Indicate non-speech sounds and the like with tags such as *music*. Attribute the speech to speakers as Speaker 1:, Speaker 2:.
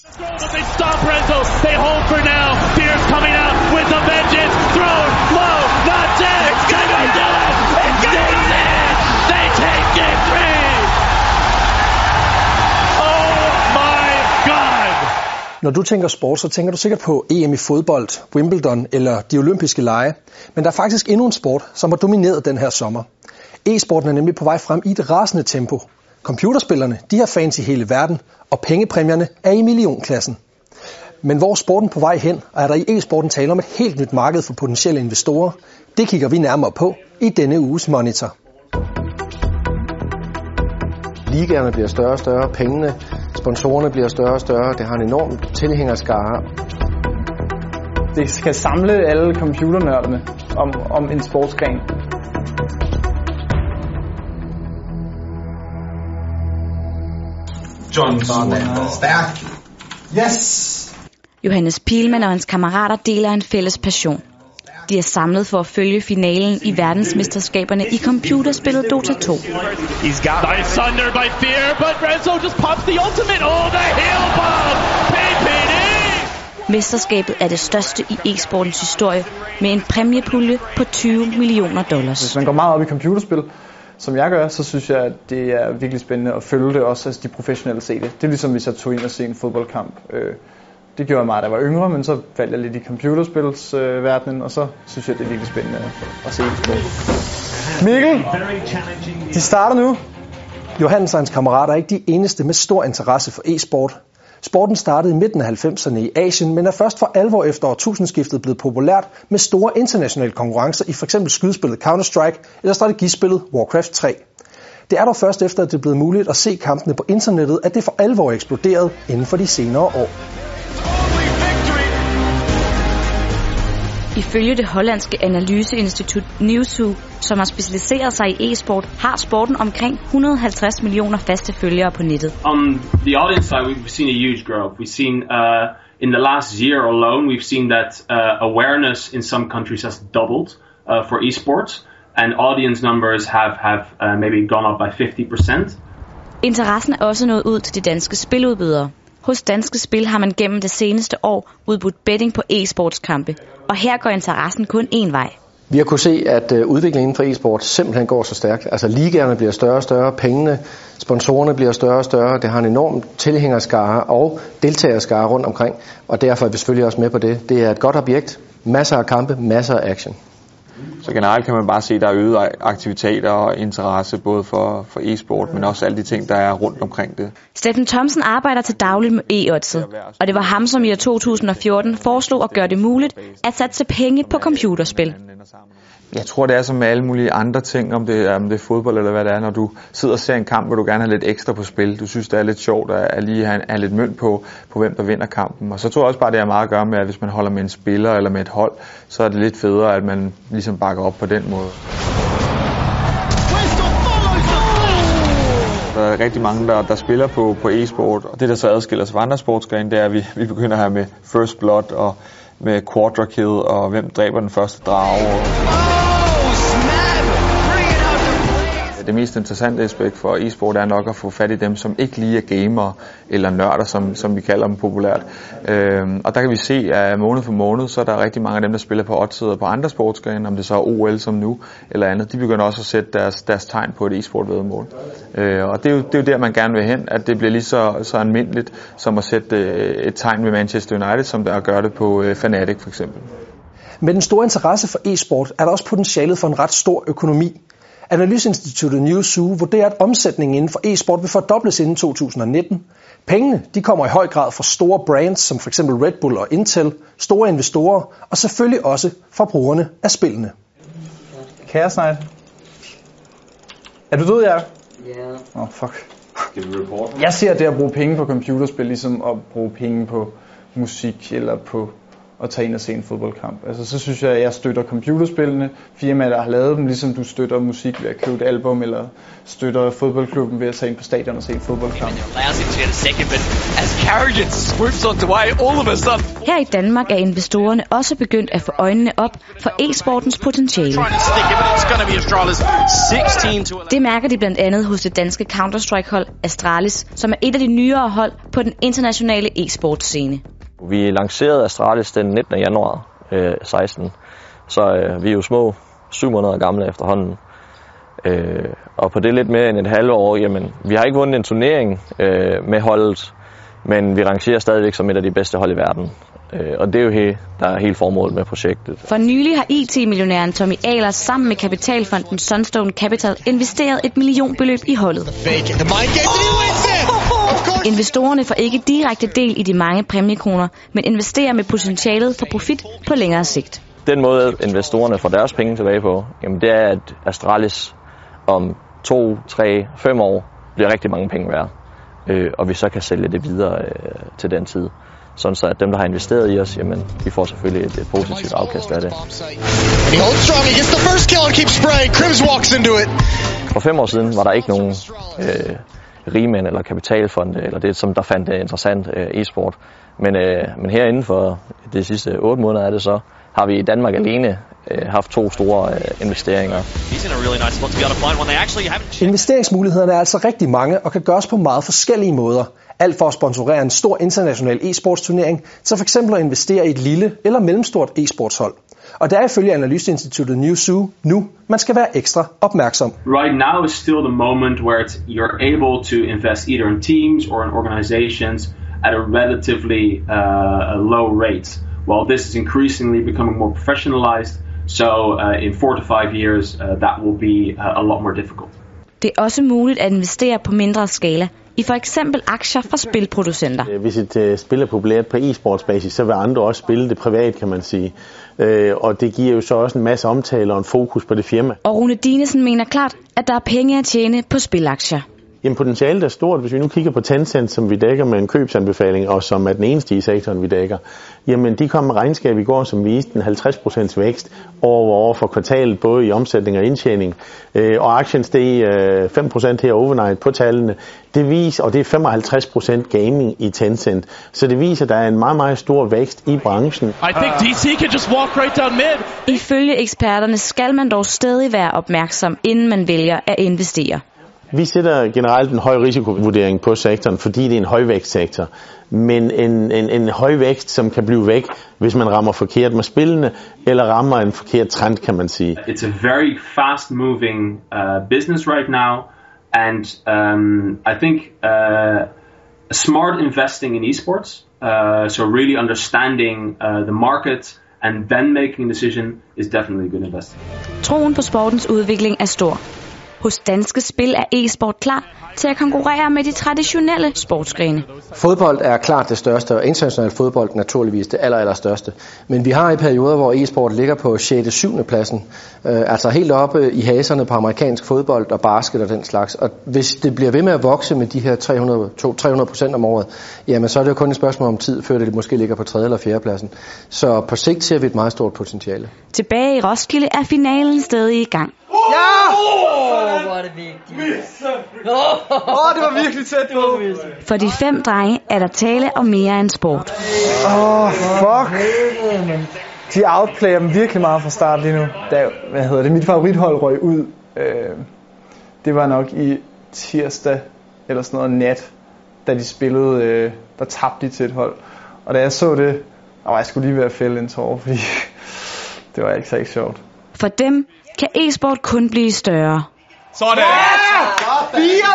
Speaker 1: They stop Renzo. They hold for now. Pierce coming out with a vengeance. Thrown low. Not dead. It's gonna be Dylan. It's gonna it. They take game three. Oh my God.
Speaker 2: Når du tænker sport, så tænker du sikkert på EM i fodbold, Wimbledon eller de olympiske lege. Men der er faktisk endnu en sport, som har domineret den her sommer. E-sporten er nemlig på vej frem i et rasende tempo. Computerspillerne de har fans i hele verden, og pengepræmierne er i millionklassen. Men hvor er sporten på vej hen, og er der i e-sporten tale om et helt nyt marked for potentielle investorer? Det kigger vi nærmere på i denne uges Monitor. Ligaerne bliver større og større, pengene, sponsorerne bliver større og større, det har en enorm tilhængerskare.
Speaker 3: Det skal samle alle computernørderne om, om en sportsgren.
Speaker 4: John Stærk. Yes!
Speaker 5: Johannes Pilman og hans kammerater deler en fælles passion. De er samlet for at følge finalen i verdensmesterskaberne i computerspillet Dota 2.
Speaker 1: He's got Nice thunder by Fear, but Renzo just pops the ultimate. Oh, the heel bomb. PPD.
Speaker 5: Mesterskabet er det største i e-sportens historie med en præmiepulje på 20 millioner dollars.
Speaker 3: Hvis man går meget op i computerspil, som jeg gør, så synes jeg, at det er virkelig spændende at følge det også, altså de professionelle se det. Det er ligesom, hvis jeg tog ind og se en fodboldkamp. Øh, det gjorde jeg meget, da jeg var yngre, men så faldt jeg lidt i computerspilsverdenen, øh, og så synes jeg, det er virkelig spændende at se på. Mikkel, de starter nu.
Speaker 2: Johannes og hans kammerater er ikke de eneste med stor interesse for e-sport. Sporten startede i midten af 90'erne i Asien, men er først for alvor efter årtusindskiftet blevet populært med store internationale konkurrencer i f.eks. skydespillet Counter-Strike eller strategispillet Warcraft 3. Det er dog først efter, at det er blevet muligt at se kampene på internettet, at det for alvor er eksploderet inden for de senere år.
Speaker 5: Ifølge det hollandske analyseinstitut Newzoo, som har specialiseret sig i e-sport, har sporten omkring 150 millioner faste følgere på nettet.
Speaker 6: on the audience side, we've seen a huge growth. We've seen uh, in the last year alone, we've seen that uh, awareness in some countries has doubled uh, for esports, and audience numbers have have uh, maybe gone up by 50%.
Speaker 5: Interessen er også nået ud til de danske spiludbydere. Hos Danske Spil har man gennem det seneste år udbudt betting på e-sportskampe, og her går interessen kun én vej.
Speaker 2: Vi har kunne se, at øh, udviklingen inden for e-sport simpelthen går så stærkt. Altså ligaerne bliver større og større, pengene, sponsorerne bliver større og større. Det har en enorm tilhængerskare og deltagerskare rundt omkring, og derfor er vi selvfølgelig også med på det. Det er et godt objekt, masser af kampe, masser af action.
Speaker 7: Så generelt kan man bare se, at der er øget aktiviteter og interesse både for, for e-sport, men også alle de ting, der er rundt omkring det.
Speaker 5: Steffen Thomsen arbejder til dagligt med e-oddset, og det var ham, som i år 2014 foreslog at gøre det muligt at satse penge på computerspil.
Speaker 7: Jeg tror, det er som med alle mulige andre ting, om det, er, om det er fodbold eller hvad det er. Når du sidder og ser en kamp, vil du gerne have lidt ekstra på spil. Du synes, det er lidt sjovt at, at lige have, have lidt mønt på, på, hvem der vinder kampen. Og så tror jeg også bare, det har meget at gøre med, at hvis man holder med en spiller eller med et hold, så er det lidt federe, at man ligesom Ligesom bakker op på den måde. Der er rigtig mange, der, der spiller på, på e-sport, og det, der så adskiller sig fra andre sportsgrene, det er, at vi, vi begynder her med First Blood og med Quadra Kill, og hvem dræber den første drage. Og det mest interessante aspekt for e-sport er nok at få fat i dem, som ikke lige er gamer eller nørder, som, som vi kalder dem populært. Øhm, og der kan vi se, at måned for måned, så er der rigtig mange af dem, der spiller på oddsider på andre sportsgrene, om det så er OL som nu eller andet. De begynder også at sætte deres, deres tegn på et e-sport vedmål. Øh, og det er, jo, det er jo der, man gerne vil hen, at det bliver lige så, så almindeligt som at sætte øh, et tegn ved Manchester United, som der at gøre det på øh, Fnatic for eksempel.
Speaker 2: Med den store interesse for e-sport er der også potentialet for en ret stor økonomi. Analyseinstituttet Newzoo vurderer, at omsætningen inden for e-sport vil fordobles inden 2019. Pengene de kommer i høj grad fra store brands som f.eks. Red Bull og Intel, store investorer og selvfølgelig også fra brugerne af spillene.
Speaker 3: Chaos Knight. Er du død, Jacob?
Speaker 8: Ja.
Speaker 3: Åh, oh, fuck.
Speaker 7: Skal vi?
Speaker 3: Jeg ser det at bruge penge på computerspil, ligesom at bruge penge på musik eller på at tage ind og se en fodboldkamp. Altså, så synes jeg, at jeg støtter computerspillene, firmaer, der har lavet dem, ligesom du støtter musik ved at købe et album, eller støtter fodboldklubben ved at tage ind på stadion og se en fodboldkamp.
Speaker 5: Her i Danmark er investorerne også begyndt at få øjnene op for e-sportens potentiale. Det mærker de blandt andet hos det danske Counter-Strike-hold Astralis, som er et af de nyere hold på den internationale e-sportscene.
Speaker 8: Vi lancerede Astralis den 19. januar øh, 16, så øh, vi er jo små syv måneder gamle efterhånden. Øh, og på det lidt mere end et halvt år, jamen, vi har ikke vundet en turnering øh, med holdet, men vi rangerer stadigvæk som et af de bedste hold i verden. Øh, og det er jo he, der er helt formålet med projektet.
Speaker 5: For nylig har IT-millionæren Tommy Ahlers sammen med kapitalfonden Sunstone Capital investeret et millionbeløb i holdet. Investorerne får ikke direkte del i de mange præmiekroner, men investerer med potentialet for profit på længere sigt.
Speaker 8: Den måde investorerne får deres penge tilbage på, jamen det er, at Astralis om to, tre, fem år bliver rigtig mange penge værd. Øh, og vi så kan sælge det videre øh, til den tid. Sådan så at dem, der har investeret i os, jamen, de får selvfølgelig et, et positivt afkast af det. For fem år siden var der ikke nogen øh, rigmænd eller kapitalfonde, eller det, som der fandt det interessant øh, e-sport. Men, øh, men her inden for de sidste otte måneder er det så, har vi i Danmark alene øh, haft to store øh, investeringer.
Speaker 2: Investeringsmulighederne er altså rigtig mange og kan gøres på meget forskellige måder. Alt for at sponsorere en stor international e-sportsturnering, så for eksempel at investere i et lille eller mellemstort e-sportshold. Og det er ifølge analyseinstituttet Newzoo nu, man skal være ekstra opmærksom.
Speaker 6: Right now is still the moment where it's, you're able to invest either in teams or in organizations at a relatively uh, low rate. While this is increasingly becoming more professionalized, so uh, in four to five years, uh, that will be uh, a lot more difficult.
Speaker 5: Det er også muligt at investere på mindre skala, i for eksempel aktier fra spilproducenter.
Speaker 9: Hvis et uh, spil er populært på e-sportsbasis, så vil andre også spille det privat, kan man sige. Uh, og det giver jo så også en masse omtale og en fokus på det firma.
Speaker 5: Og Rune Dinesen mener klart, at der er penge at tjene på spilaktier.
Speaker 9: Jamen potentialet er stort, hvis vi nu kigger på Tencent, som vi dækker med en købsanbefaling, og som er den eneste i sektoren, vi dækker. Jamen de kom med regnskab i går, som viste en 50% vækst over, over for kvartalet, både i omsætning og indtjening. Øh, og aktien steg øh, 5% her overnight på tallene. Det viser, og det er 55% gaming i Tencent. Så det viser, at der er en meget, meget stor vækst i branchen.
Speaker 1: I think DC can just walk right down mid.
Speaker 5: Ifølge eksperterne skal man dog stadig være opmærksom, inden man vælger at investere.
Speaker 9: Vi sætter generelt en høj risikovurdering på sektoren, fordi det er en højvækstsektor. Men en, en, en høj vækst, som kan blive væk, hvis man rammer forkert med spillene, eller rammer en forkert trend, kan man sige.
Speaker 6: It's a very fast moving uh, business right now, and um, I think uh, smart investing in esports, uh, so really understanding uh, the market and then making a decision is definitely a good investment.
Speaker 5: Troen på sportens udvikling er stor. Hos Danske Spil er e-sport klar til at konkurrere med de traditionelle sportsgrene.
Speaker 2: Fodbold er klart det største, og international fodbold naturligvis det aller, aller største. Men vi har i perioder, hvor e-sport ligger på 6. 7. pladsen. Øh, altså helt oppe i haserne på amerikansk fodbold og basket og den slags. Og hvis det bliver ved med at vokse med de her 300, 300 procent om året, jamen så er det jo kun et spørgsmål om tid, før det måske ligger på 3. eller 4. pladsen. Så på sigt ser vi et meget stort potentiale.
Speaker 5: Tilbage i Roskilde er finalen stadig i gang.
Speaker 3: Ja!
Speaker 10: Åh, hvor er det vigtigt.
Speaker 3: Åh, oh, det var virkelig tæt på.
Speaker 5: For de fem drenge er der tale om mere end sport.
Speaker 3: Åh, oh, fuck. De outplayer dem virkelig meget fra start lige nu. Da, hvad hedder det, mit favorithold røg ud. Øh, det var nok i tirsdag eller sådan noget nat, da de spillede, øh, der tabte de til et hold. Og da jeg så det, og jeg skulle lige være at fælde en tår, fordi *laughs* det var ikke så ikke sjovt.
Speaker 5: For dem kan e-sport kun blive større.
Speaker 3: Sådan! Ja! Fire